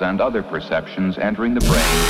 and other perceptions entering the brain.